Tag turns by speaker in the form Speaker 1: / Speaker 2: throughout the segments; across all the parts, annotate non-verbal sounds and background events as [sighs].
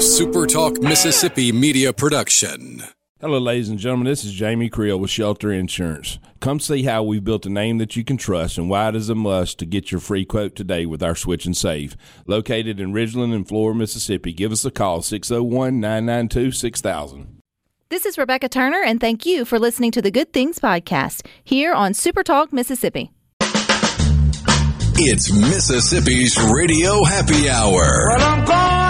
Speaker 1: a Super Talk Mississippi media production.
Speaker 2: Hello, ladies and gentlemen. This is Jamie Creel with Shelter Insurance. Come see how we've built a name that you can trust and why it is a must to get your free quote today with our Switch and Save. Located in Ridgeland and Flora, Mississippi. Give us a call, 601 992 6000.
Speaker 3: This is Rebecca Turner, and thank you for listening to the Good Things Podcast here on Super Talk Mississippi.
Speaker 1: It's Mississippi's Radio Happy Hour.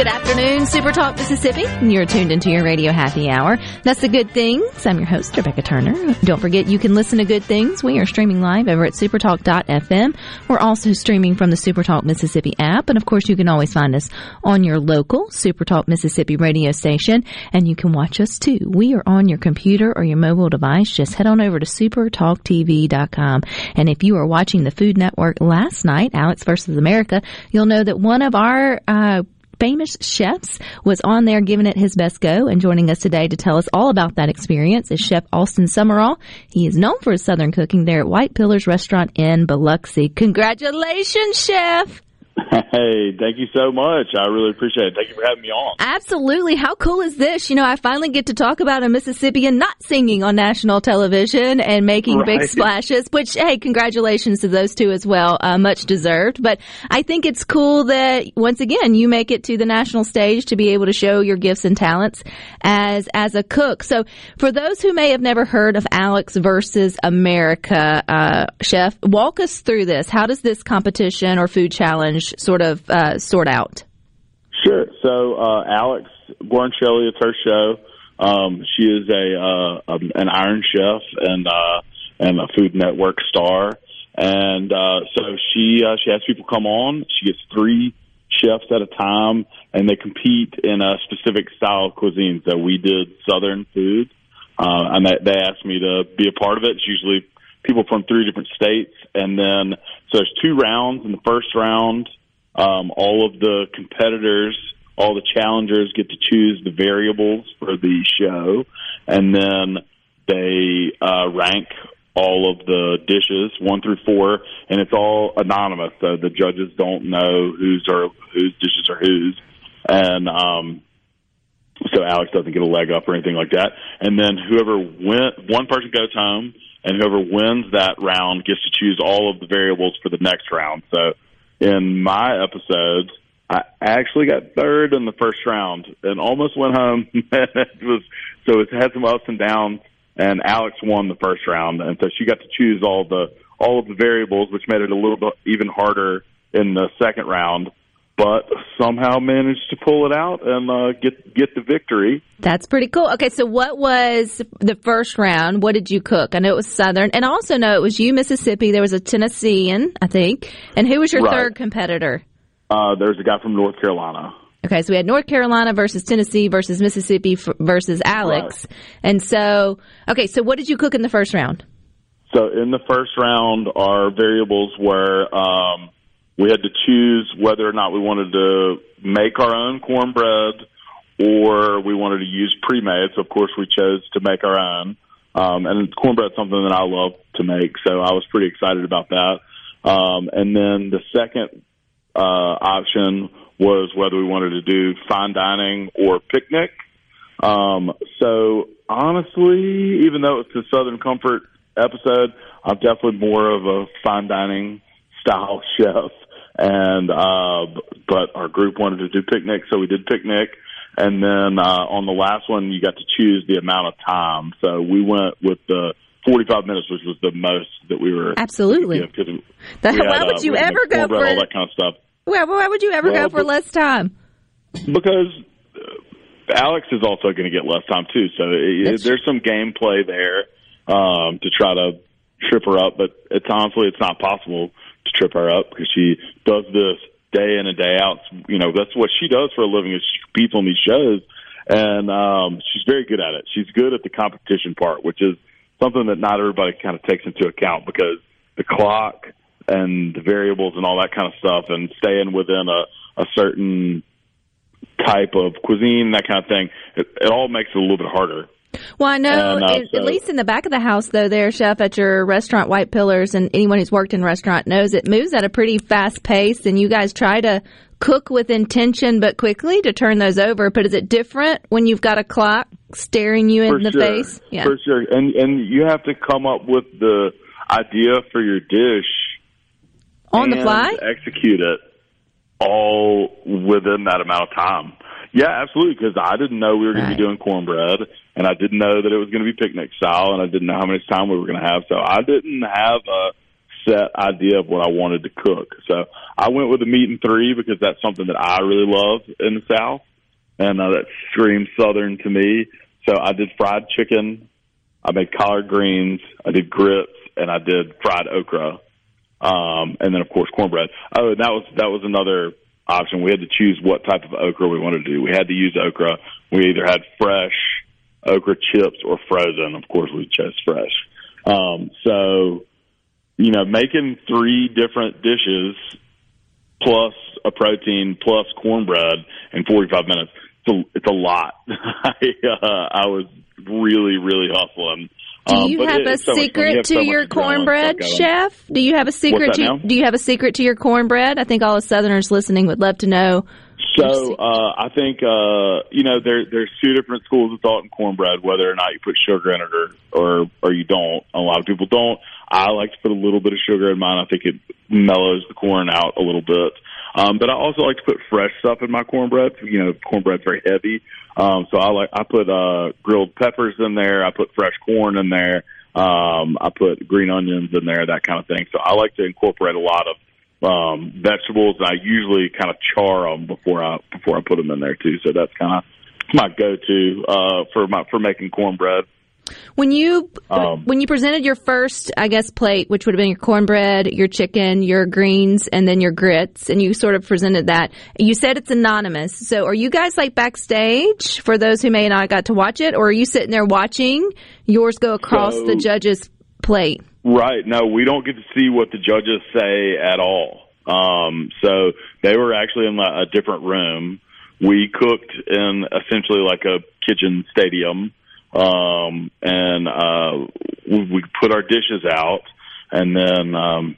Speaker 3: Good afternoon, Super Talk Mississippi. You're tuned into your radio happy hour. That's the good things. I'm your host, Rebecca Turner. Don't forget you can listen to good things. We are streaming live over at supertalk.fm. We're also streaming from the Supertalk Mississippi app. And of course, you can always find us on your local Supertalk Mississippi radio station. And you can watch us too. We are on your computer or your mobile device. Just head on over to supertalktv.com. And if you were watching the Food Network last night, Alex versus America, you'll know that one of our, uh, famous chefs was on there giving it his best go and joining us today to tell us all about that experience is Chef Austin Sumrall. He is known for his southern cooking there at White Pillars Restaurant in Biloxi. Congratulations, Chef! [laughs]
Speaker 4: Hey, thank you so much. I really appreciate it. Thank you for having me on.
Speaker 3: Absolutely. How cool is this? You know, I finally get to talk about a Mississippian not singing on national television and making big splashes, which, hey, congratulations to those two as well. Uh, much deserved. But I think it's cool that once again, you make it to the national stage to be able to show your gifts and talents as, as a cook. So for those who may have never heard of Alex versus America, uh, chef, walk us through this. How does this competition or food challenge sort of, uh, sort out?
Speaker 4: Sure. So, uh, Alex Guarnaschelli, it's her show. Um, she is a, uh, um, an Iron Chef and, uh, and a Food Network star. And, uh, so she, uh, she has people come on. She gets three chefs at a time and they compete in a specific style of cuisine. So we did Southern food. Uh, and they, they asked me to be a part of it. It's usually people from three different states. And then, so there's two rounds. In the first round, um, all of the competitors, all the challengers get to choose the variables for the show. And then they uh, rank all of the dishes, one through four, and it's all anonymous. So the judges don't know whose are whose dishes are whose. And, um, so Alex doesn't get a leg up or anything like that. And then whoever win, one person goes home, and whoever wins that round gets to choose all of the variables for the next round. So in my episodes, I actually got third in the first round and almost went home. [laughs] it was so it had some ups and downs. And Alex won the first round, and so she got to choose all the all of the variables, which made it a little bit even harder in the second round. But somehow managed to pull it out and uh, get get the victory.
Speaker 3: That's pretty cool. Okay, so what was the first round? What did you cook? I know it was Southern, and I also know it was you, Mississippi. There was a Tennessean, I think. And who was your
Speaker 4: Right.
Speaker 3: third competitor?
Speaker 4: Uh, there's a guy from North Carolina.
Speaker 3: Okay, so we had North Carolina versus Tennessee versus Mississippi f- versus Alex. And so, okay, so what did you cook in the first round?
Speaker 4: So in the first round, our variables were um, we had to choose whether or not we wanted to make our own cornbread or we wanted to use pre-made. So of course we chose to make our own. Um, and cornbread's something that I love to make, so I was pretty excited about that. Um, and then the second uh, option was whether we wanted to do fine dining or picnic. Um, so honestly, even though it's a Southern Comfort episode, I'm definitely more of a fine dining style [laughs] chef. And uh, but our group wanted to do picnic, so we did picnic. And then uh, on the last one, you got to choose the amount of time. So we went with the 45 minutes, which was the most that we were.
Speaker 3: Absolutely.
Speaker 4: 'cause we
Speaker 3: That-
Speaker 4: had,
Speaker 3: why would
Speaker 4: uh,
Speaker 3: you ever go for-
Speaker 4: all that kind of stuff?
Speaker 3: Well, why would you ever
Speaker 4: Well,
Speaker 3: go for less time?
Speaker 4: because uh, Alex is also going to get less time too. So it, there's some gameplay there um, to try to trip her up, but it's honestly it's not possible to trip her up because she does this day in and day out. You know that's what she does for a living is she competes on these shows, and um, she's very good at it. She's good at the competition part, which is something that not everybody kind of takes into account because the clock and the variables and all that kind of stuff, and staying within a, a certain type of cuisine, that kind of thing, it, it all makes it a little bit harder.
Speaker 3: Well, I know, at, at least in the back of the house, though, there, Chef, at your restaurant, White Pillars, and anyone who's worked in restaurant knows it moves at a pretty fast pace, and you guys try to cook with intention but quickly to turn those over. But is it different when you've got a clock staring you in
Speaker 4: for
Speaker 3: the
Speaker 4: sure.
Speaker 3: face? Yeah.
Speaker 4: For sure. And and you have to come up with the idea for your dish
Speaker 3: On the fly?
Speaker 4: execute it all within that amount of time. Yeah, absolutely. Because I didn't know we were going
Speaker 3: Right.
Speaker 4: to be doing cornbread, and I didn't know that it was going to be picnic style, and I didn't know how much time we were going to have. So I didn't have a set idea of what I wanted to cook. So I went with the meat and three because that's something that I really love in the South, and uh, that screams Southern to me. So I did fried chicken, I made collard greens, I did grits, and I did fried okra um, and then of course cornbread. Oh, and that was that was another option. We had to choose what type of okra we wanted to do. We had to use okra. We either had fresh okra chips or frozen. Of course, we chose fresh. Um, so, you know, making three different dishes plus a protein plus cornbread in 45 minutes. It's a, it's a lot. [laughs] I, uh, I was really, really hustling.
Speaker 3: Do
Speaker 4: Um,
Speaker 3: you
Speaker 4: but
Speaker 3: have
Speaker 4: it-
Speaker 3: a
Speaker 4: so much fun. You
Speaker 3: secret
Speaker 4: have
Speaker 3: to
Speaker 4: so
Speaker 3: your cornbread, chef? Do you have a secret to
Speaker 4: now?
Speaker 3: Do you have a secret to your cornbread? I think all the Southerners listening would love to know.
Speaker 4: So uh, I think uh, you know there there's two different schools of thought in cornbread, whether or not you put sugar in it or or or you don't. A lot of people don't. I like to put a little bit of sugar in mine. I think it mellows the corn out a little bit. Um, but I also like to put fresh stuff in my cornbread. You know, cornbread's very heavy, um, so I like I put uh, grilled peppers in there. I put fresh corn in there. Um, I put green onions in there, that kind of thing. So I like to incorporate a lot of um, vegetables. I usually kind of char them before I before I put them in there too. So that's kind of my go-to uh, for my for making cornbread.
Speaker 3: When you
Speaker 4: Um,
Speaker 3: when you presented your first, I guess, plate, which would have been your cornbread, your chicken, your greens, and then your grits, and you sort of presented that. You said it's anonymous. So, are you guys like backstage for those who may not have got to watch it, or are you sitting there watching yours go across
Speaker 4: So-
Speaker 3: the judge's plate?
Speaker 4: Right. No, we don't get to see what the judges say at all. Um, so they were actually in a, a different room. We cooked in essentially like a kitchen stadium, um, and uh, we, we put our dishes out, and then um,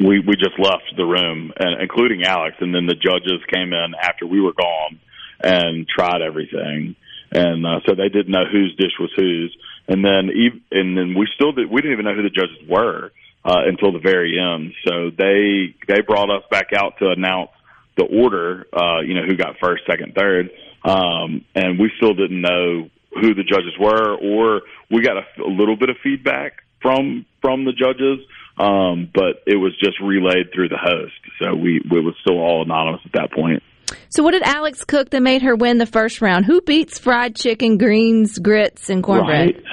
Speaker 4: we we just left the room, and including Alex, and then the judges came in after we were gone and tried everything, and uh, so they didn't know whose dish was whose, and then and then we still did we didn't even know who the judges were uh, until the very end. So they they brought us back out to announce the order, uh, you know, who got first, second, third, um, and we still didn't know who the judges were, or we got a, a little bit of feedback from from the judges, um, but it was just relayed through the host, so we it was still all anonymous at that point.
Speaker 3: So, what did Alex cook that made her win the first round? Who beats fried chicken, greens, grits, and cornbread?
Speaker 4: Right.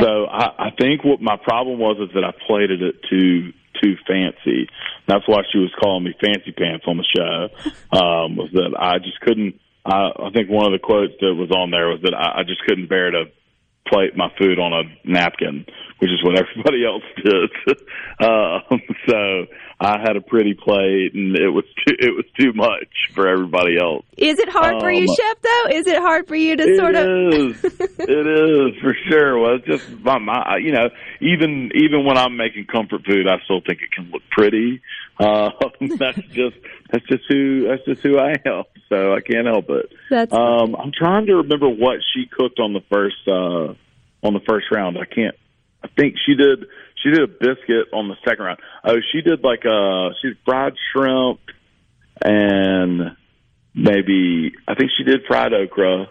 Speaker 4: So I, I think what my problem was is that I plated it too too fancy. That's why she was calling me fancy pants on the show. Um, was that I just couldn't. I, I think one of the quotes that was on there was that I, I just couldn't bear to plate my food on a napkin, which is what [laughs] everybody else did. [laughs] um, so I had a pretty plate, and it was [laughs] too, it was too much for everybody else.
Speaker 3: Is it hard for you,
Speaker 4: Um,
Speaker 3: chef? Though, is it hard for you to sort of?
Speaker 4: is. [laughs] it is for sure. Well, it's just my, my, you know, even even when I'm making comfort food, I still think it can look pretty. Uh, [laughs] that's just that's just who that's just who I am. So I can't help it.
Speaker 3: That's
Speaker 4: Um, I'm trying to remember what she cooked on the first uh, on the first round. I can't. I think she did. She did a biscuit on the second round. Oh, she did like uh she did fried shrimp and maybe I think she did fried okra,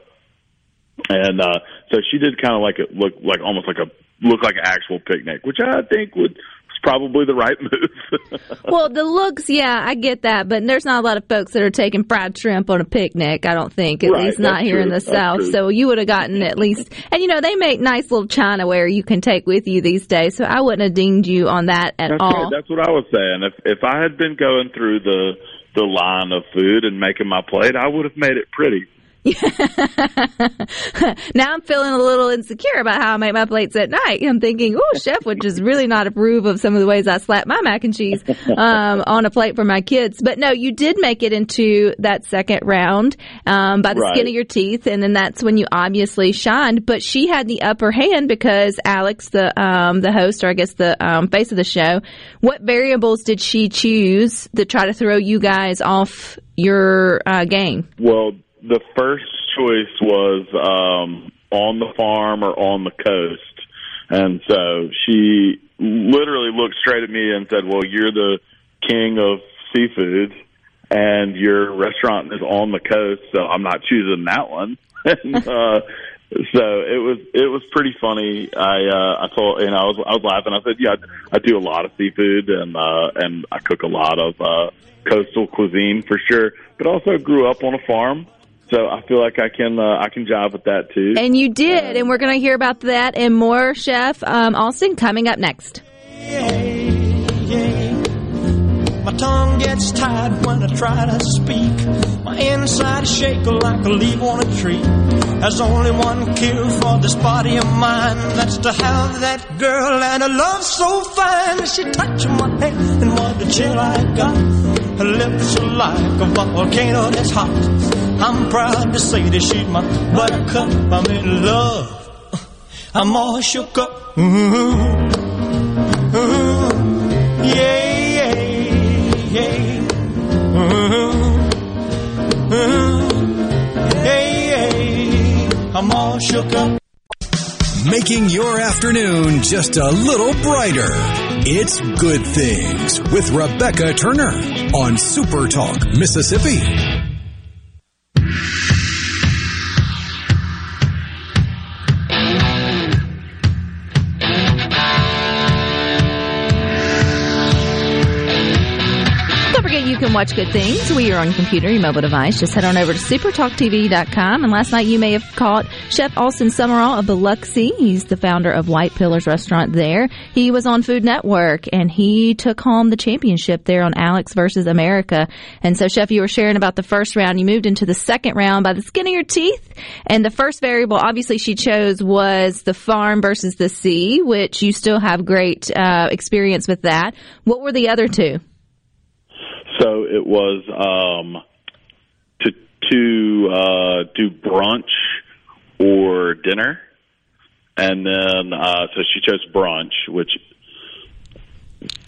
Speaker 4: and uh so she did kind of like it look like almost like a look like an actual picnic, which I think would probably the right move. [laughs]
Speaker 3: well, the looks, yeah, I get that, but there's not a lot of folks that are taking fried shrimp on a picnic. I don't think, at
Speaker 4: Right,
Speaker 3: least not here in the
Speaker 4: that's
Speaker 3: South.
Speaker 4: true.
Speaker 3: So you would have gotten at least, and you know they make nice little chinaware you can take with you these days. So I wouldn't have dinged you on that at
Speaker 4: That's
Speaker 3: all.
Speaker 4: right. That's what I was saying. If if I had been going through the the line of food and making my plate, I would have made it pretty. [laughs]
Speaker 3: now I'm feeling a little insecure about how I make my plates at night. I'm thinking, oh, chef would just really not approve of some of the ways I slap my mac and cheese um, [laughs] on a plate for my kids. But no, you did make it into that second round um, by the
Speaker 4: Right.
Speaker 3: skin of your teeth, and then that's when you obviously shined. But she had the upper hand because Alex, the um, the host, or I guess the um, face of the show, what variables did she choose that try to throw you guys off your uh, game?
Speaker 4: Well, the first choice was um, on the farm or on the coast, and so she literally looked straight at me and said, "Well, you're the king of seafood, and your restaurant is on the coast, so I'm not choosing that one." [laughs] and, uh, so it was it was pretty funny. I uh, I told you know I was I was laughing. I said, "Yeah, I, I do a lot of seafood, and uh, and I cook a lot of uh, coastal cuisine for sure, but also grew up on a farm." So I feel like I can uh, I can jive with that too.
Speaker 3: And you did, and we're going to hear about that and more, Chef um, Austin, coming up next.
Speaker 5: My tongue gets tied when I try to speak. My inside is shaking like a leaf on a tree. There's only one cure for this body of mine. That's to have that girl and a love so fine. She touched my head and what the chill I got. Her lips are like a volcano that's hot. I'm proud to say that she's my buttercup. I'm in love. I'm all shook up. Ooh. Ooh. Yeah, yeah, yeah. Ooh. Ooh. Yeah, yeah. I'm all shook up.
Speaker 1: Making your afternoon just a little brighter. It's Good Things with Rebecca Turner on Super Talk, Mississippi.
Speaker 3: Can watch good things. We are on your computer, your mobile device. Just head on over to supertalktv.com. And last night you may have caught Chef Austin Sumrall of Biloxi. He's the founder of White Pillars Restaurant there. He was on Food Network and he took home the championship there on Alex versus America. And so, Chef, you were sharing about the first round. You moved into the second round by the skin of your teeth. And the first variable, obviously, she chose was the farm versus the sea, which you still have great uh, experience with that. What were the other two?
Speaker 4: So it was um, to to uh, do brunch or dinner, and then uh, so she chose brunch, which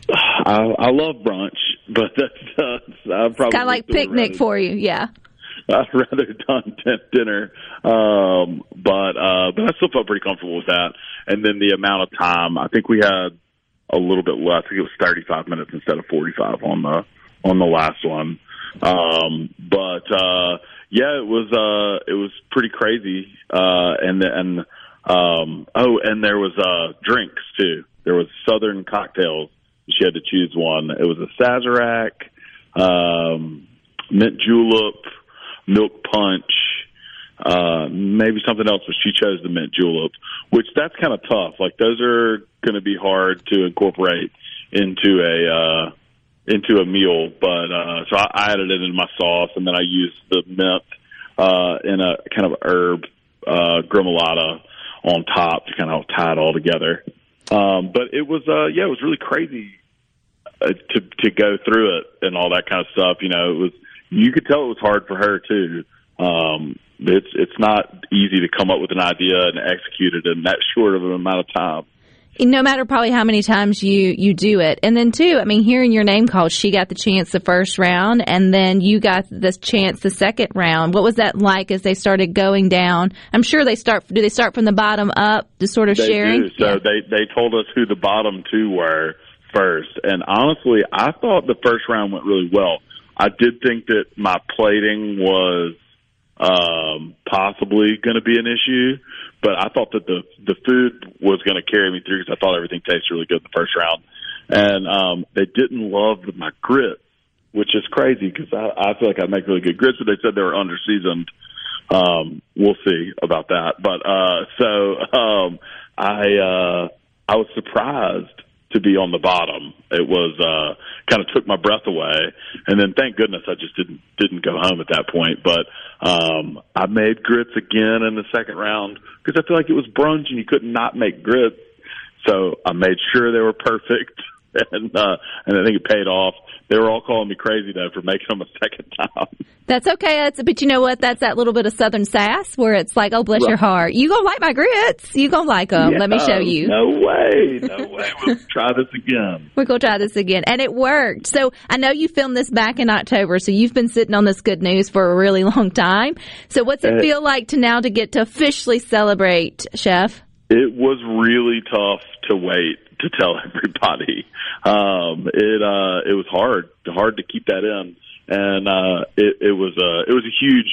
Speaker 4: [sighs] I, I love brunch, but [laughs] that's uh, I probably
Speaker 3: kind of like picnic
Speaker 4: rather-
Speaker 3: for you, yeah. [laughs]
Speaker 4: I'd rather done [laughs] dinner, um, but uh, but I still felt pretty comfortable with that. And then the amount of time, I think we had a little bit less. I think it was 35 minutes instead of 45 on the on the last one. Um, but uh, yeah, it was uh, it was pretty crazy. Uh, and and um, oh, and there was uh, drinks too. There was Southern cocktails. She had to choose one. It was a Sazerac, um, mint julep, milk punch, uh, maybe something else, but she chose the mint julep, which that's kind of tough. Like those are going to be hard to incorporate into a uh, into a meal. But uh, so I, I added it into my sauce, and then I used the mint uh, in a kind of herb uh, gremolata on top to kind of tie it all together. Um, but it was uh, yeah, it was really crazy uh, to to go through it and all that kind of stuff. You know, it was you could tell it was hard for her too. Um, it's it's not easy to come up with an idea and execute it in that short of an amount of time.
Speaker 3: No matter probably how many times you you do it, and then too, I mean, hearing your name called, she got the chance the first round, and then you got the chance the second round. What was that like as they started going down? I'm sure they start. Do they start from the bottom up, the sort of
Speaker 4: They
Speaker 3: sharing?
Speaker 4: do. So they they told us who the bottom two were first, and honestly, I thought the first round went really well. I did think that my plating was um, possibly going to be an issue, but I thought that the the food was going to carry me through because I thought everything tasted really good the first round, and um, they didn't love my grits, which is crazy because I, I feel like I make really good grits, but they said they were under seasoned. Um, we'll see about that, but uh, so [laughs] um, I uh, I was surprised to be on the bottom. It was uh, kind of took my breath away, and then thank goodness I just didn't didn't go home at that point. But um, I made grits again in the second round because I feel like it was brunch and you could not make grits. So I made sure they were perfect, [laughs] and uh, and I think it paid off. They were all calling me crazy though for making them a second time.
Speaker 3: That's okay. That's, but you know what? That's that little bit of Southern sass where it's like, oh, bless your heart. You gonna like my grits. You gonna like them. Let me show you.
Speaker 4: No way, no way. We'll [laughs] try this again.
Speaker 3: We're to try this again. And it worked. So I know you filmed this back in October, so you've been sitting on this good news for a really [laughs] long time. So what's it
Speaker 4: Uh,
Speaker 3: feel like to now to get to officially celebrate, Chef?
Speaker 4: It was really tough to wait [laughs] to tell everybody. Um, it uh, it was hard, hard to keep that in, and uh, it, it was uh, it was a huge,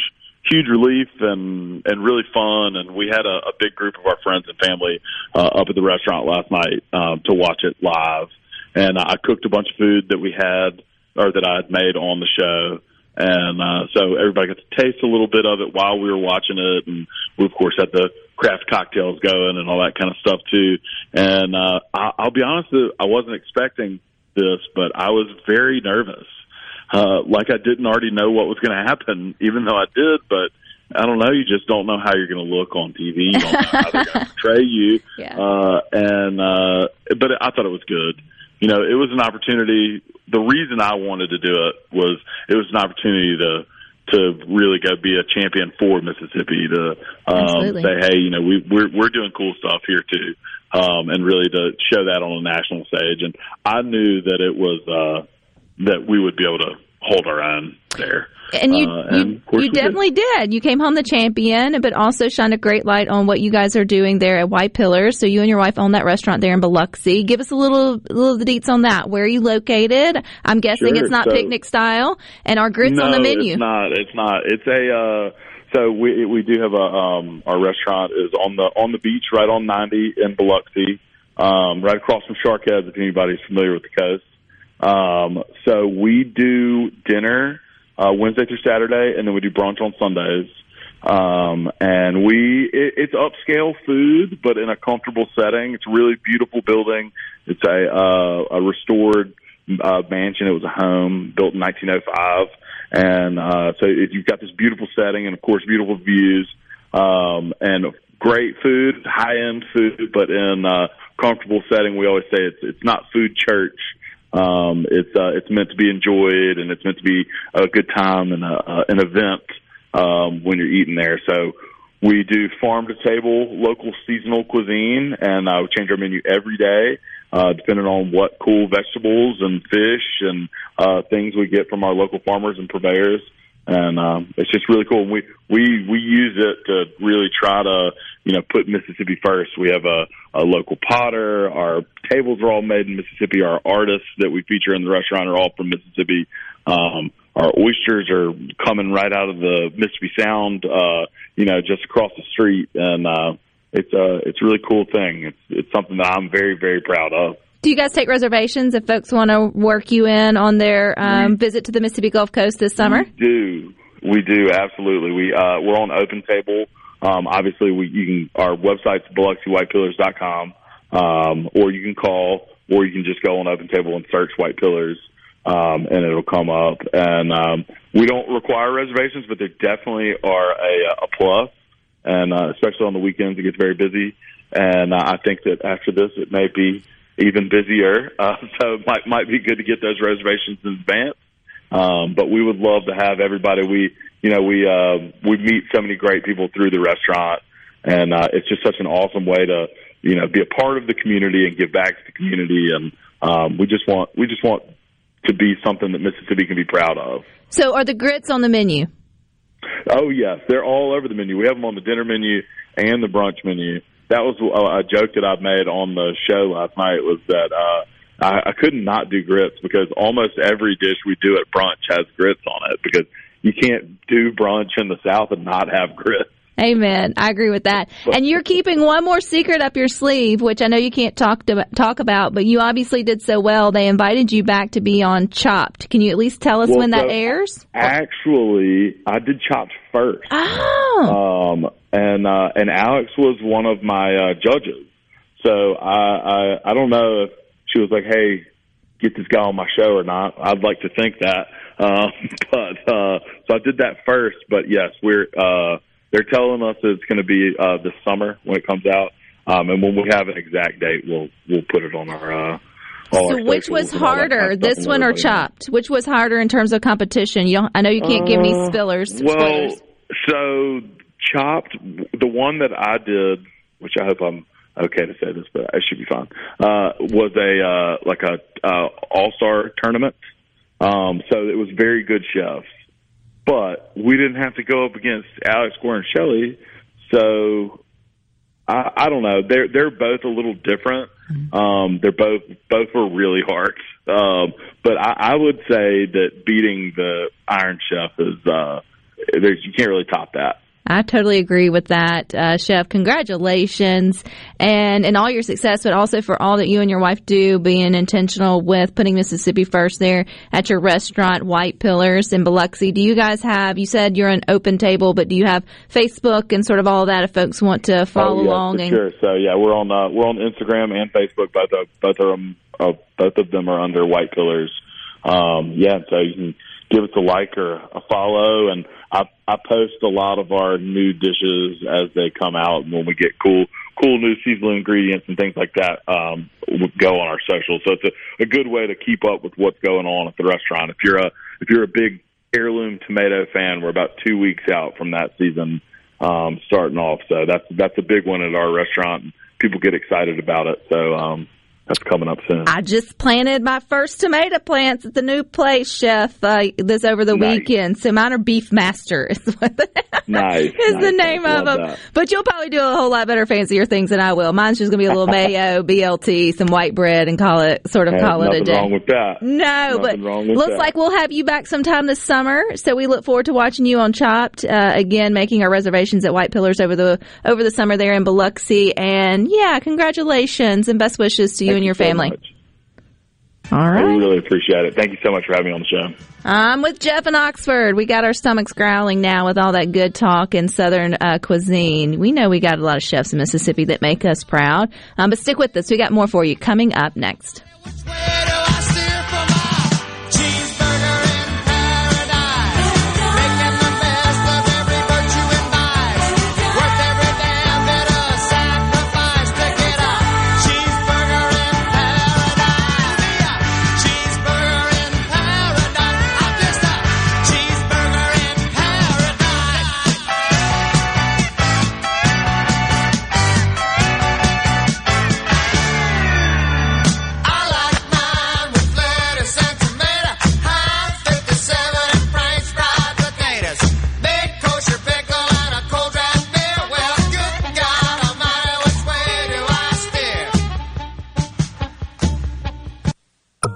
Speaker 4: huge relief and and really fun. And we had a, a big group of our friends and family uh, up at the restaurant last night um, to watch it live. And I cooked a bunch of food that we had or that I had made on the show. And uh, so everybody got to taste a little bit of it while we were watching it, and we of course had the craft cocktails going and all that kind of stuff too. And uh, I, I'll be honest, I wasn't expecting this, but I was very nervous, uh, like I didn't already know what was going to happen, even though I did. But I don't know. You just don't know how you're going to look on TV. You don't know how they're going to portray you. [laughs]
Speaker 3: Yeah.
Speaker 4: Uh, and uh, but I thought it was good. You know, it was an opportunity. The reason I wanted to do it was it was an opportunity to to really go be a champion for Mississippi. To um, say, hey, you know, we we're we're doing cool stuff here too, um, and really to show that on a national stage. And I knew that it was uh, that we would be able to hold our own there.
Speaker 3: And you,
Speaker 4: Uh, and
Speaker 3: you, you
Speaker 4: we did.
Speaker 3: definitely did. You came home the champion, but also shined a great light on what you guys are doing there at White Pillars. So you and your wife own that restaurant there in Biloxi. Give us a little, little of the deets on that. Where are you located? I'm guessing
Speaker 4: Sure.
Speaker 3: it's not
Speaker 4: So-
Speaker 3: picnic style, and our grits
Speaker 4: no,
Speaker 3: on the menu.
Speaker 4: It's not. It's not. It's a. Uh, so we we do have a um, our restaurant is on the on the beach right on 90 in Biloxi, um, right across from Shark Heads. If anybody's familiar with the coast, um, so we do dinner uh, Wednesday through Saturday, and then we do brunch on Sundays. Um, and we it, it's upscale food, but in a comfortable setting. It's a really beautiful building. It's a uh, a restored uh, mansion. It was a home built in 1905, and uh, so it, you've got this beautiful setting, and of course, beautiful views, um, and great food, high end food, but in a comfortable setting. We always say it's it's not food church. Um, it's uh, it's meant to be enjoyed, and it's meant to be a good time and a, uh, an event um, when you're eating there. So we do farm to table local seasonal cuisine, and uh, we change our menu every day, uh, depending on what cool vegetables and fish and uh, things we get from our local farmers and purveyors. And um, it's just really cool. We we we use it to really try to you know put Mississippi first. We have a, a local potter. Our tables are all made in Mississippi. Our artists that we feature in the restaurant are all from Mississippi. Um, our oysters are coming right out of the Mississippi Sound, uh, you know, just across the street, and uh, it's a it's a really cool thing. It's it's something that I'm very very proud of.
Speaker 3: Do you guys take reservations if folks want to work you in on their um, visit to the Mississippi Gulf Coast this summer?
Speaker 4: We do. We do absolutely. We uh, we're on Open Table. Um, obviously, we you can our website's biloxiwhitepillars.com, um, or you can call, or you can just go on Open Table and search White Pillars, um, and it'll come up. And um, we don't require reservations, but there definitely are a, a plus, and uh, especially on the weekends, it gets very busy. And uh, I think that after this, it may be even busier. [laughs] Uh, so it might might be good to get those reservations in advance. Um, but we would love to have everybody. We, you know, we uh, we meet so many great people through the restaurant, and uh, it's just such an awesome way to, you know, be a part of the community and give back to the community. And um, we just want we just want to be something that Mississippi can be proud of.
Speaker 3: So are the grits on the menu?
Speaker 4: Oh yes, they're all over the menu. We have them on the dinner menu and the brunch menu. That was a, joke that I made on the show last night. Was that uh, I, I couldn't not do grits because almost every dish we do at brunch has grits on it because you can't do brunch in the South and not have grits.
Speaker 3: Amen. I agree with that. And you're keeping one more secret up your sleeve, which I know you can't talk to, talk about, but you obviously did so well. They invited you back to be on Chopped. Can you at least tell us
Speaker 4: Well,
Speaker 3: when that
Speaker 4: so-
Speaker 3: airs?
Speaker 4: Actually, I did chopped first.
Speaker 3: Oh,
Speaker 4: um, and uh, and Alex was one of my uh, judges. So I, I I don't know if she was like, "Hey, get this guy on my show or not?" I'd like to think that, uh, [laughs] but uh, so I did that first. But yes, we're uh, they're telling us it's going to be uh, this summer when it comes out, um, and when we have an exact date, we'll we'll put it on our. Uh, all
Speaker 3: So which was
Speaker 4: that kind
Speaker 3: harder,
Speaker 4: of
Speaker 3: this one or. Chopped? Which was harder in terms of competition? You I know you can't give any
Speaker 4: Uh,
Speaker 3: spillers.
Speaker 4: Well,
Speaker 3: spoilers.
Speaker 4: so chopped the one that I did, which I hope I'm okay to say this, but I should be fine. Uh, was a uh, like a uh, all star tournament. Um, so it was very good chefs, but we didn't have to go up against Alex Guarnaschelli. So I, I don't know. They're they're both a little different. Um, they're both both were really hard. Um, but I, I would say that beating the Iron Chef is uh, there's you can't really top that.
Speaker 3: I totally agree with that, uh, Chef. Congratulations, and and all your success, but also for all that you and your wife do, being intentional with putting Mississippi first there at your restaurant, White Pillars in Biloxi. Do you guys have? You said you're an open table, but do you have Facebook and sort of all that if folks want to follow
Speaker 4: oh, yeah,
Speaker 3: along? and
Speaker 4: sure. So yeah, we're on uh, we're on Instagram and Facebook. Both of both of them uh, both of them are under White Pillars. Um, yeah, so you can give us a like or a follow, and I I post a lot of our new dishes as they come out, and when we get cool cool new seasonal ingredients and things like that, um, go on our socials. So it's a, a good way to keep up with what's going on at the restaurant. If you're a if you're a big heirloom tomato fan, we're about two weeks out from that season um, starting off. So that's that's a big one at our restaurant. People get excited about it. So um, that's coming up soon.
Speaker 3: I just planted my first tomato plants at the new place, Chef, uh, this over the
Speaker 4: Nice.
Speaker 3: weekend. So mine are Beef Master [laughs] is what
Speaker 4: Nice, [laughs]
Speaker 3: is the name
Speaker 4: I
Speaker 3: of them.
Speaker 4: that.
Speaker 3: But you'll probably do a whole lot better, fancier things than I will. Mine's just gonna be a little [laughs] mayo, BLT, some white bread, and call it sort of
Speaker 4: Hey,
Speaker 3: call it a day.
Speaker 4: wrong with that.
Speaker 3: No, but
Speaker 4: Nothing with
Speaker 3: looks
Speaker 4: that.
Speaker 3: like we'll have you back sometime this summer. So we look forward to watching you on Chopped uh, again, making our reservations at White Pillars over the over the summer there in Biloxi. And yeah, congratulations and best wishes to you
Speaker 4: Thank
Speaker 3: and your family. All
Speaker 4: We really appreciate it. Thank you so much for having me on the show.
Speaker 3: I'm with Jeff in Oxford. We got our stomachs growling now with all that good talk and Southern uh, cuisine. We know we got a lot of chefs in Mississippi that make us proud. Um, but stick with us. We got more for you coming up next.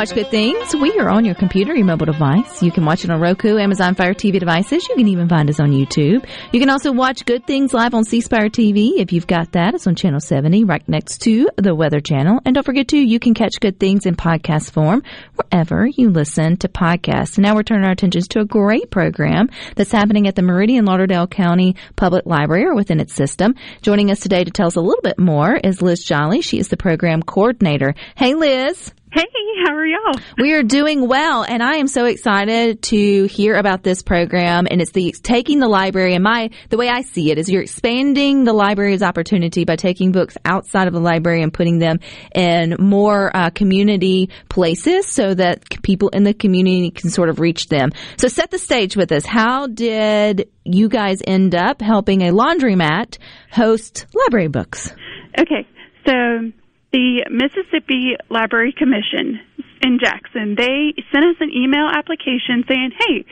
Speaker 3: Watch Good Things. We are on your computer, your mobile device. You can watch it on Roku, Amazon Fire TV devices. You can even find us on YouTube. You can also watch Good Things live on C Spire TV if you've got that. It's on channel 70, right next to the Weather Channel. And don't forget to, you can catch Good Things in podcast form wherever you listen to podcasts. And now we're turning our attentions to a great program that's happening at the Meridian Lauderdale County Public Library or within its system. Joining us today to tell us a little bit more is Liz Jolly. She is the program coordinator. Hey, Liz.
Speaker 6: Hey, how are y'all?
Speaker 3: We are doing well, and I am so excited to hear about this program. And it's the taking the library, and my the way I see it is you're expanding the library's opportunity by taking books outside of the library and putting them in more uh, community places, so that people in the community can sort of reach them. So set the stage with us. How did you guys end up helping a laundromat host library books?
Speaker 6: Okay, so the Mississippi Library Commission in Jackson, they sent us an email application saying, hey,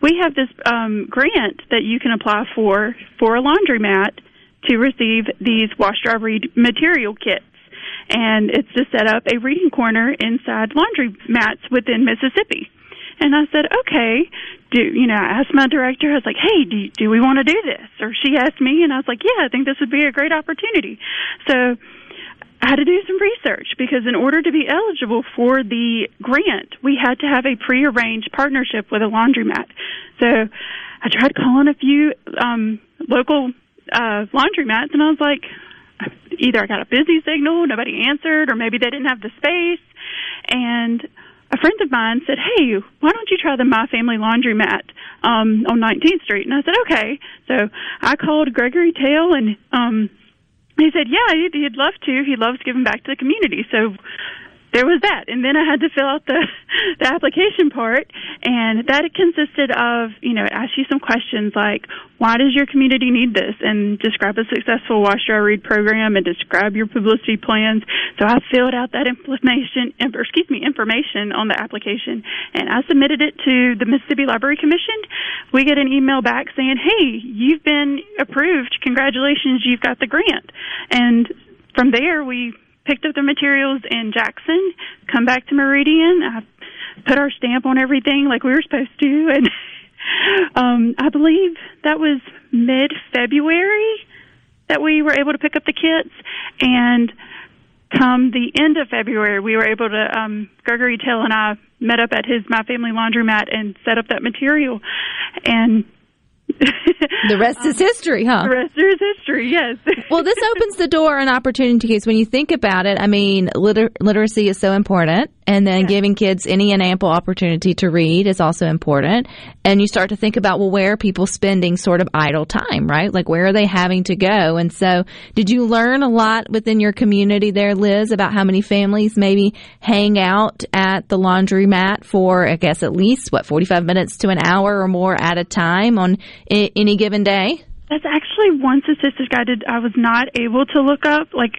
Speaker 6: we have this um, grant that you can apply for for a laundromat to receive these wash dry read material kits. and it's to set up a reading corner inside laundromats within Mississippi. And I said, okay. Do you know? I asked my director. I was like, hey, do do we want to do this? Or she asked me, and I was like, yeah, I think this would be a great opportunity. So I had to do some research because in order to be eligible for the grant, we had to have a prearranged partnership with a laundromat. So I tried calling a few um, local uh, laundromats, and I was like, either I got a busy signal, nobody answered, or maybe they didn't have the space. And a friend of mine said, "Hey, why don't you try the My Family Laundromat um, on 19th Street?" And I said, "Okay." So I called Gregory Tail, and um, he said, "Yeah, he'd, he'd love to. He loves giving back to the community." So there was that and then i had to fill out the the application part and that consisted of you know ask you some questions like why does your community need this and describe a successful wash dry read program and describe your publicity plans so i filled out that [laughs] information or excuse me information on the application. And i submitted it to the mississippi library commission. We get an email back saying hey you've been approved. Congratulations you've got the grant. And from there we picked up the materials in Jackson, come back to Meridian. I put our stamp on everything like we were supposed to, [laughs] and um, I believe that was mid February that we were able to pick up the kits, and come the end of February, we were able to. Um, Gregory Till and I met up at his My Family Laundromat and set up that material, and
Speaker 3: the rest is um, history, huh?
Speaker 6: The rest is history, yes. [laughs]
Speaker 3: well, this opens the door and opportunities. When you think about it, I mean, liter- literacy is so important, and then yes. giving kids any and ample opportunity to read is also important. And you start to think about, well, where are people spending sort of idle time, right? Like, where are they having to go? And so, did you learn a lot within your community there, Liz, about how many families maybe hang out at the laundromat for, I guess, at least, what, 45 minutes to an hour or more at a time on Any given day?
Speaker 6: That's actually one statistic I did. I was not able to look up. Like,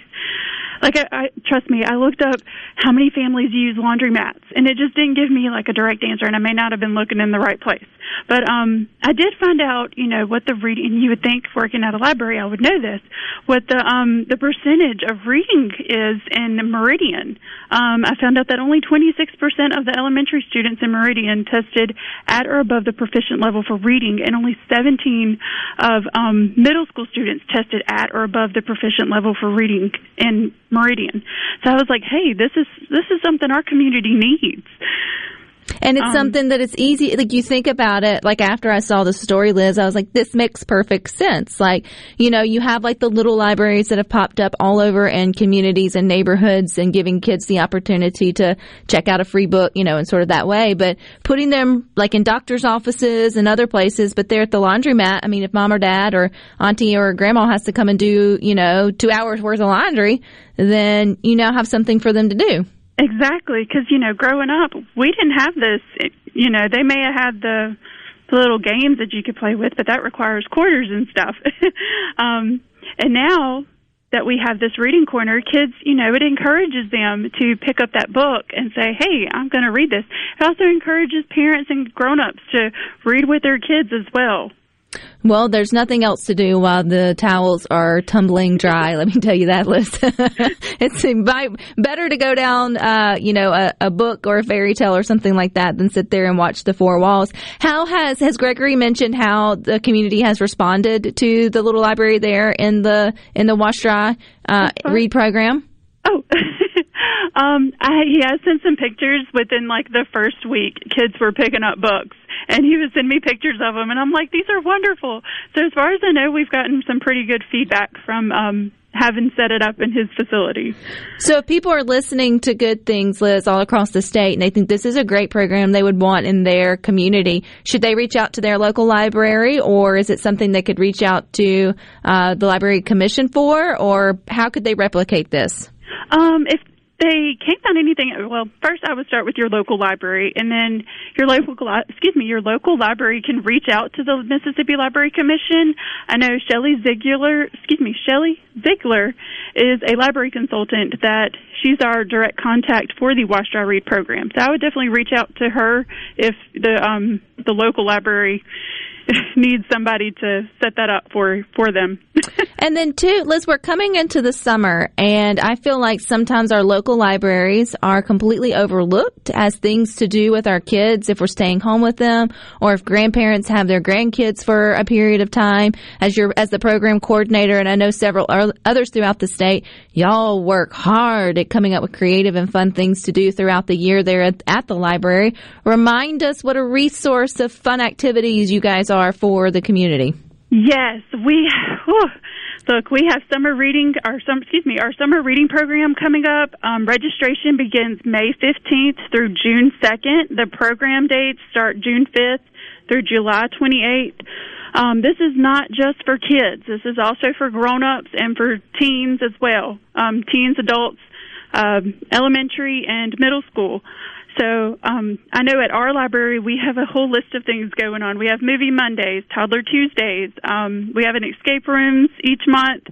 Speaker 6: like I, I trust me, I looked up how many families use laundromats, and it just didn't give me like a direct answer. And I may not have been looking in the right place. But um, I did find out, you know, what the reading. You would think working at a library, I would know this. What the um, the percentage of reading is in Meridian. Um, I found out that only 26% of the elementary students in Meridian tested at or above the proficient level for reading, and only 17 of um, middle school students tested at or above the proficient level for reading in Meridian. So I was like, hey, this is this is something our community needs.
Speaker 3: And it's um, something that it's easy, like you think about it, like after I saw the story, Liz, I was like, this makes perfect sense. Like, you know, you have like the little libraries that have popped up all over in communities and neighborhoods and giving kids the opportunity to check out a free book, you know, in sort of that way. But putting them like in doctor's offices and other places, but they're at the laundromat. I mean, if mom or dad or auntie or grandma has to come and do, you know, two hours worth of laundry, then you now have something for them to do.
Speaker 6: Exactly, because you know, growing up, we didn't have this. You know, they may have had the, little games that you could play with, but that requires quarters and stuff. [laughs] um, and now that we have this reading corner, kids, you know, it encourages them to pick up that book and say, "Hey, I'm going to read this." It also encourages parents and grown-ups to read with their kids as well.
Speaker 3: Well, there's nothing else to do while the towels are tumbling dry. Let me tell you that, Liz. [laughs] it's better to go down, uh, you know, a, a, book or a fairy tale or something like that than sit there and watch the four walls. How has has Gregory mentioned how the community has responded to the little library there in the in the wash dry uh, read program?
Speaker 6: Oh, [laughs] um, I, he has sent some pictures within like the first week. Kids were picking up books, and he would send me pictures of them, and I'm like, these are wonderful. So as far as I know, we've gotten some pretty good feedback from um, having set it up in his facility.
Speaker 3: So if people are listening to good things, Liz, all across the state, and they think this is a great program they would want in their community, should they reach out to their local library, or is it something they could reach out to uh, the library commission for, or how could they replicate this?
Speaker 6: Um, if they can't find anything. Well, first I would start with your local library, and then your local, excuse me, your local library can reach out to the Mississippi Library Commission. I know Shelley Ziegler, excuse me, Shelley Ziegler is a library consultant that she's our direct contact for the Wash Dry Read program. So I would definitely reach out to her if the um, the local library [laughs] needs somebody to set that up for for them. [laughs]
Speaker 3: And then, too, Liz, we're coming into the summer, and I feel like sometimes our local libraries are completely overlooked as things to do with our kids if we're staying home with them, or if grandparents have their grandkids for a period of time. As your as the program coordinator, and I know several others throughout the state, y'all work hard at coming up with creative and fun things to do throughout the year there at, at the library. Remind us what a resource of fun activities you guys are for the community.
Speaker 6: Yes, we. Whew, look, we have summer reading. Our excuse me, our summer reading program coming up. Um, registration begins May fifteenth through June second. The program dates start June fifth through July twenty eighth. Um, this is not just for kids. This is also for grown-ups and for teens as well. Um, teens, adults, um, elementary and middle school. So um, I know at our library we have a whole list of things going on. We have movie Mondays, toddler Tuesdays. Um, we have an escape rooms each month,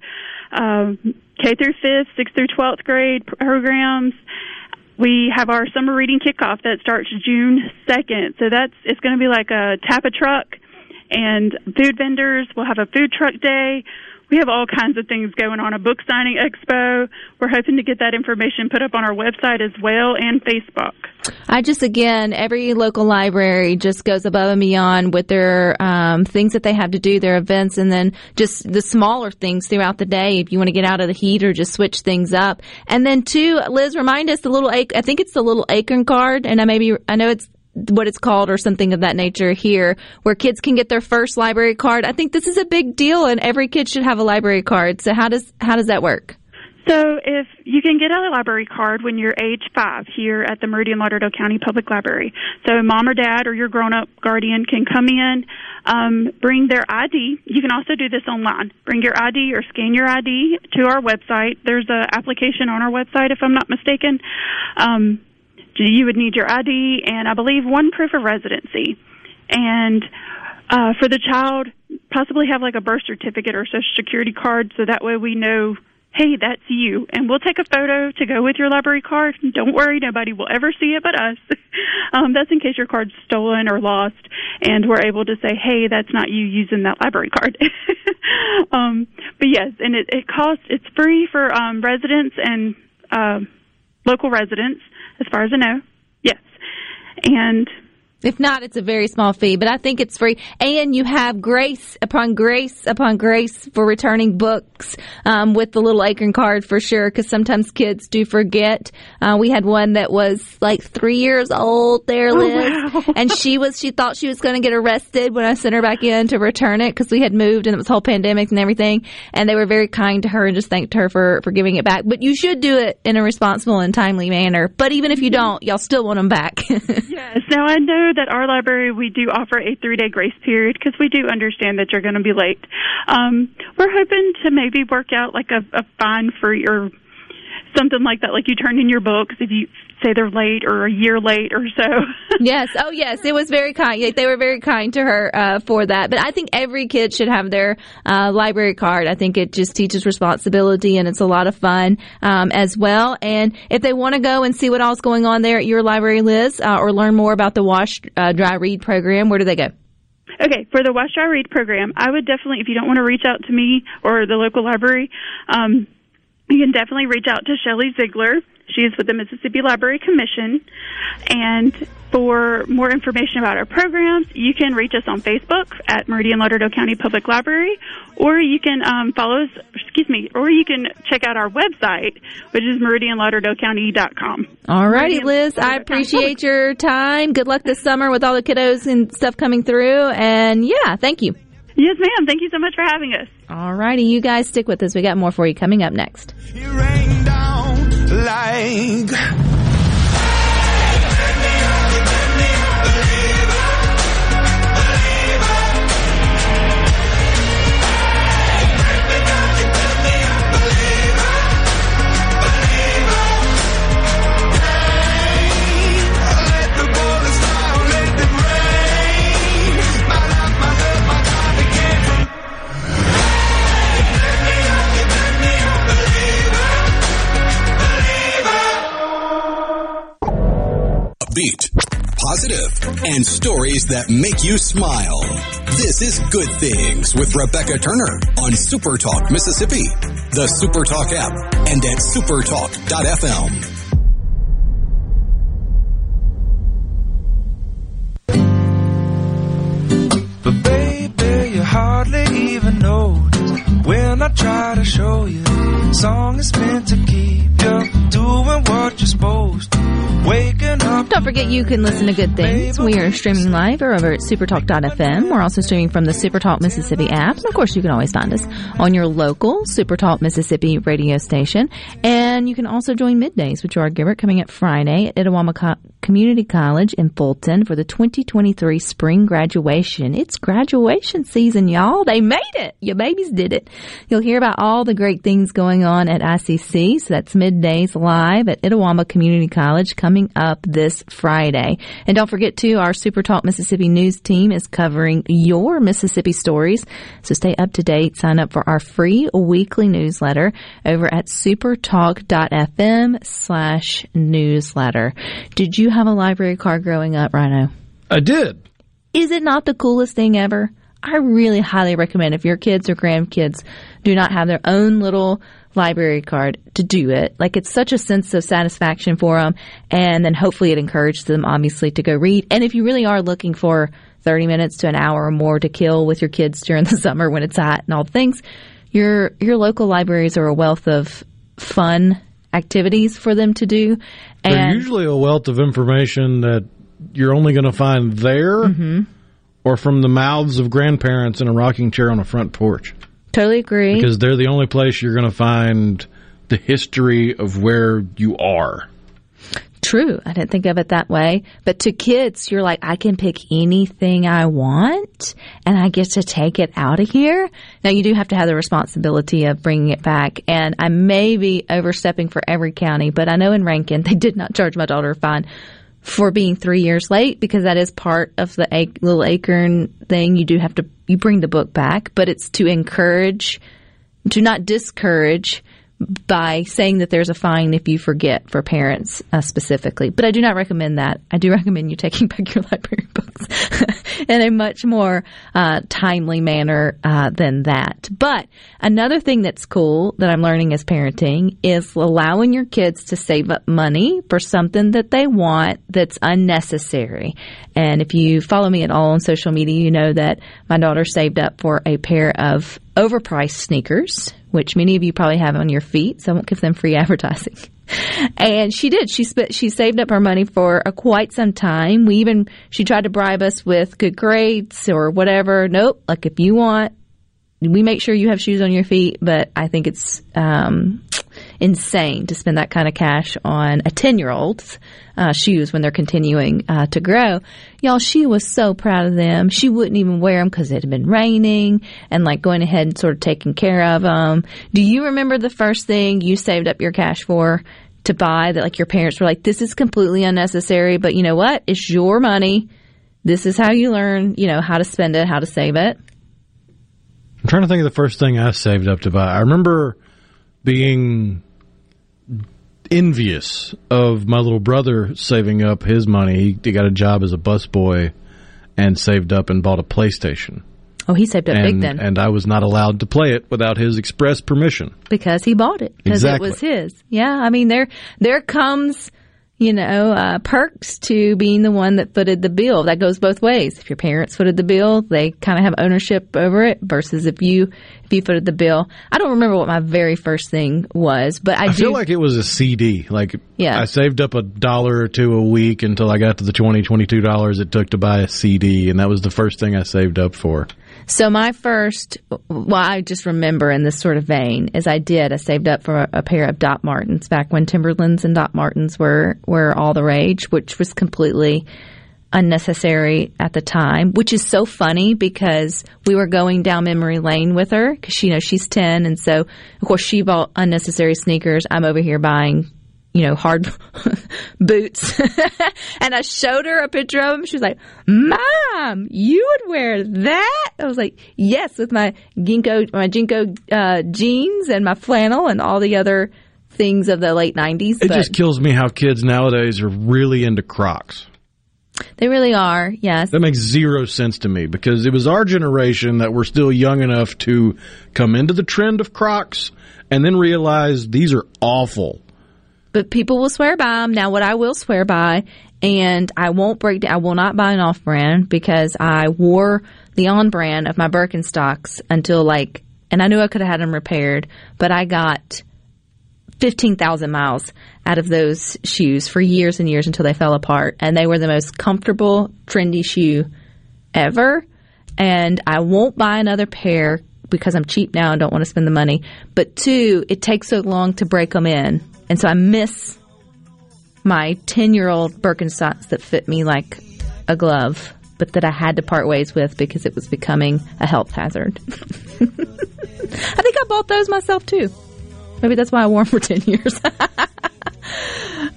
Speaker 6: um, K through fifth, sixth through twelfth grade programs. We have our summer reading kickoff that starts June second. So that's it's going to be like a tap a truck and food vendors. We'll have a food truck day we have all kinds of things going on. A book signing expo. We're hoping to get that information put up on our website as well and Facebook.
Speaker 3: I just again, every local library just goes above and beyond with their um, things that they have to do, their events, and then just the smaller things throughout the day. If you want to get out of the heat or just switch things up, and then two, Liz, remind us the little. I think it's the little acorn card, and I maybe I know it's what it's called or something of that nature here where kids can get their first library card. I think this is a big deal and every kid should have a library card. So how does how does that work?
Speaker 6: So if you can get a library card when you're age five here at the Meridian Lauderdale County Public Library. So mom or dad or your grown up guardian can come in, um, bring their ID. You can also do this online. Bring your ID or scan your ID to our website. There's an application on our website if I'm not mistaken. Um, you would need your ID and I believe one proof of residency. And uh, for the child, possibly have like a birth certificate or social security card so that way we know, hey, that's you. And we'll take a photo to go with your library card. Don't worry, nobody will ever see it but us. [laughs] um, that's in case your card's stolen or lost and we're able to say, hey, that's not you using that library card. [laughs] um, but yes, and it, it costs, it's free for um, residents and uh, local residents as far as I know. Yes. And
Speaker 3: if not, it's a very small fee, but I think it's free. And you have grace upon grace upon grace for returning books um, with the little acorn card for sure, because sometimes kids do forget. Uh, we had one that was like three years old there, Liz, oh, wow. and she was she thought she was going to get arrested when I sent her back in to return it because we had moved and it was whole pandemic and everything. And they were very kind to her and just thanked her for for giving it back. But you should do it in a responsible and timely manner. But even if you don't, y'all still want them back. [laughs]
Speaker 6: yes. Now I know that our library we do offer a three day grace period because we do understand that you're going to be late. Um, we're hoping to maybe work out like a, a fine for your something like that, like you turn in your books if you say they're late or a year late or so. [laughs]
Speaker 3: yes. Oh, yes. It was very kind. They were very kind to her uh, for that. But I think every kid should have their uh, library card. I think it just teaches responsibility and it's a lot of fun um, as well. And if they want to go and see what all's going on there at your library, Liz, uh, or learn more about the Wash uh, Dry Read program, where do they go?
Speaker 6: Okay, for the Wash Dry Read program, I would definitely, if you don't want to reach out to me or the local library, um, you can definitely reach out to Shelly Ziegler. She is with the Mississippi Library Commission. And for more information about our programs, you can reach us on Facebook at Meridian Lauderdale County Public Library, or you can um, follow us, excuse me, or you can check out our website, which is meridianlauderdalecounty.com.
Speaker 3: All righty, Liz. I appreciate your time. Good luck this summer with all the kiddos and stuff coming through. And yeah, thank you.
Speaker 6: Yes, ma'am. Thank you so much for having us.
Speaker 3: All righty, you guys stick with us. We got more for you coming up next like
Speaker 1: positive, and stories that make you smile. This is Good Things with Rebecca Turner on Super Talk Mississippi, the Super Talk app, and at supertalk.fm.
Speaker 7: But baby, you hardly even notice when I try to show you. Song is meant to keep you doing what you're supposed to. Up.
Speaker 3: Don't forget you can listen to Good Things. We are streaming live over at supertalk.fm. We're also streaming from the Supertalk Mississippi app. And of course, you can always find us on your local Supertalk Mississippi radio station. And you can also join Middays with Gerard Gibert coming up Friday at Itawamba Co- Community College in Fulton for the 2023 spring graduation. It's graduation season, y'all. They made it. Your babies did it. You'll hear about all the great things going on at ICC. So that's Middays live at Itawamba Community College coming up this Friday. And don't forget too, our Super Talk Mississippi news team is covering your Mississippi stories. So stay up to date. Sign up for our free weekly newsletter over at supertalk.fm slash newsletter. Did you have a library card growing up, Rhino?
Speaker 8: I did.
Speaker 3: Is it not the coolest thing ever? I really highly recommend if your kids or grandkids do not have their own little library card to do it. Like it's such a sense of satisfaction for them. And then hopefully it encourages them obviously to go read. And if you really are looking for 30 minutes to an hour or more to kill with your kids during the [laughs] summer when it's hot and all the things, your, your local libraries are a wealth of fun activities for them to do.
Speaker 8: They're
Speaker 3: And
Speaker 8: usually a wealth of information that you're only going to find there
Speaker 3: Mm-hmm.
Speaker 8: or from the mouths of grandparents in a rocking chair on a front porch.
Speaker 3: Totally agree.
Speaker 8: Because they're the only place you're going to find the history of where you are.
Speaker 3: True. I didn't think of it that way. But to kids, you're like, I can pick anything I want and I get to take it out of here. Now you do have to have the responsibility of bringing it back. And I may be overstepping for every county, but I know in Rankin, [laughs] they did not charge my daughter a fine for being three years late because that is part of the ac- little acorn thing. You do have to, you bring the book back, but it's to encourage, to not discourage by saying that there's a fine if you forget for parents uh, specifically. But I do not recommend that. I do [laughs] recommend you taking back your library [laughs] books [laughs] in a much more uh, timely manner uh, than that. But another thing that's cool that I'm learning as parenting is allowing your kids to save up money for something that they want that's unnecessary. And if you follow me at all on social media, you know that my daughter saved up for a pair of overpriced sneakers, which many of you probably have on your feet, so I won't give them free [laughs] advertising. And she did. She spent. She saved up her money for a quite some time. We even she tried to bribe us with good grades or whatever. Nope. Like if you want, we make sure you have shoes on your feet. But I think it's um, insane to spend that kind of cash on a ten year old's uh, shoes when they're continuing uh, to grow. Y'all, she was so proud of them. She wouldn't even wear them because it had been raining and like going ahead and sort of taking care of them. Do you remember the first thing you saved up your cash for? To buy that, like your parents were like, this is completely unnecessary, but you know what? It's your money. This is how you learn, you know, how to spend it, how to save it.
Speaker 8: I'm trying to think of the first thing I saved up to buy. I remember being envious of my little brother saving up his money. He got a job as a busboy and saved up and bought a PlayStation.
Speaker 3: Oh, he saved up big then
Speaker 8: and I was not allowed to play it without his express permission.
Speaker 3: because he bought it because
Speaker 8: Exactly.
Speaker 3: it was his. Yeah, I mean there there comes you know uh, perks to being the one that footed the bill. That goes both ways. If your parents footed the bill, they kind of have ownership over it. Versus if you if you footed the bill, I don't remember what my very first thing was, but I,
Speaker 8: I
Speaker 3: do.
Speaker 8: feel like it was a CD. Like
Speaker 3: Yeah.
Speaker 8: I saved up a dollar or two a week until I got to the twenty twenty two dollars it took to buy a CD, and that was the first thing I saved up for.
Speaker 3: So my first, well, I just remember in this sort of vein, is I did. I saved up for a, a pair of Doc Martens back when Timberlands and Doc Martens were were all the rage, which was completely unnecessary at the time. Which is so funny because we were going down memory lane with her because you know she's ten, and so of course she bought unnecessary sneakers. I'm over here buying. You know, hard [laughs] boots. [laughs] and I showed her a picture of them. She was like, Mom, you would wear that? I was like, Yes, with my Ginkgo, my JNCO uh, jeans and my flannel and all the other things of the late 90s.
Speaker 8: It just kills me how kids nowadays are really into Crocs.
Speaker 3: They really are. Yes.
Speaker 8: That makes zero sense to me because it was our generation that were still young enough to come into the trend of Crocs and then realize these are awful.
Speaker 3: But people will swear by them. Now, what I will swear by, and I won't break. I will not buy an off-brand because I wore the on-brand of my Birkenstocks until like, and I knew I could have had them repaired, but I got 15,000 miles out of those shoes for years and years until they fell apart. And they were the most comfortable, trendy shoe ever. And I won't buy another pair because I'm cheap now and don't want to spend the money. But two, it takes so long to break them in. And so I miss my 10 year old Birkenstocks that fit me like a glove, but that I had to part ways with because it was becoming a health hazard. [laughs] I think I bought those myself too. Maybe that's why I wore them for 10 [laughs] years. [laughs]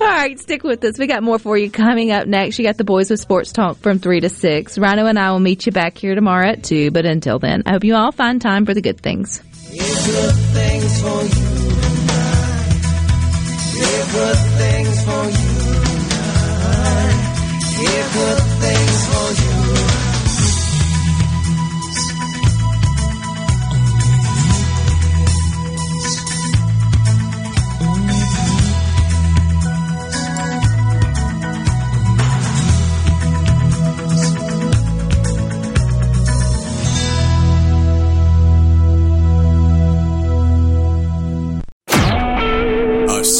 Speaker 3: All right, stick with us. We got more for you coming up next. You got the boys with sports talk from 3 to 6. Rhino and I will meet you back here tomorrow at 2. But until then, I hope you all find time for the good things.
Speaker 5: Good things for you for good things for you.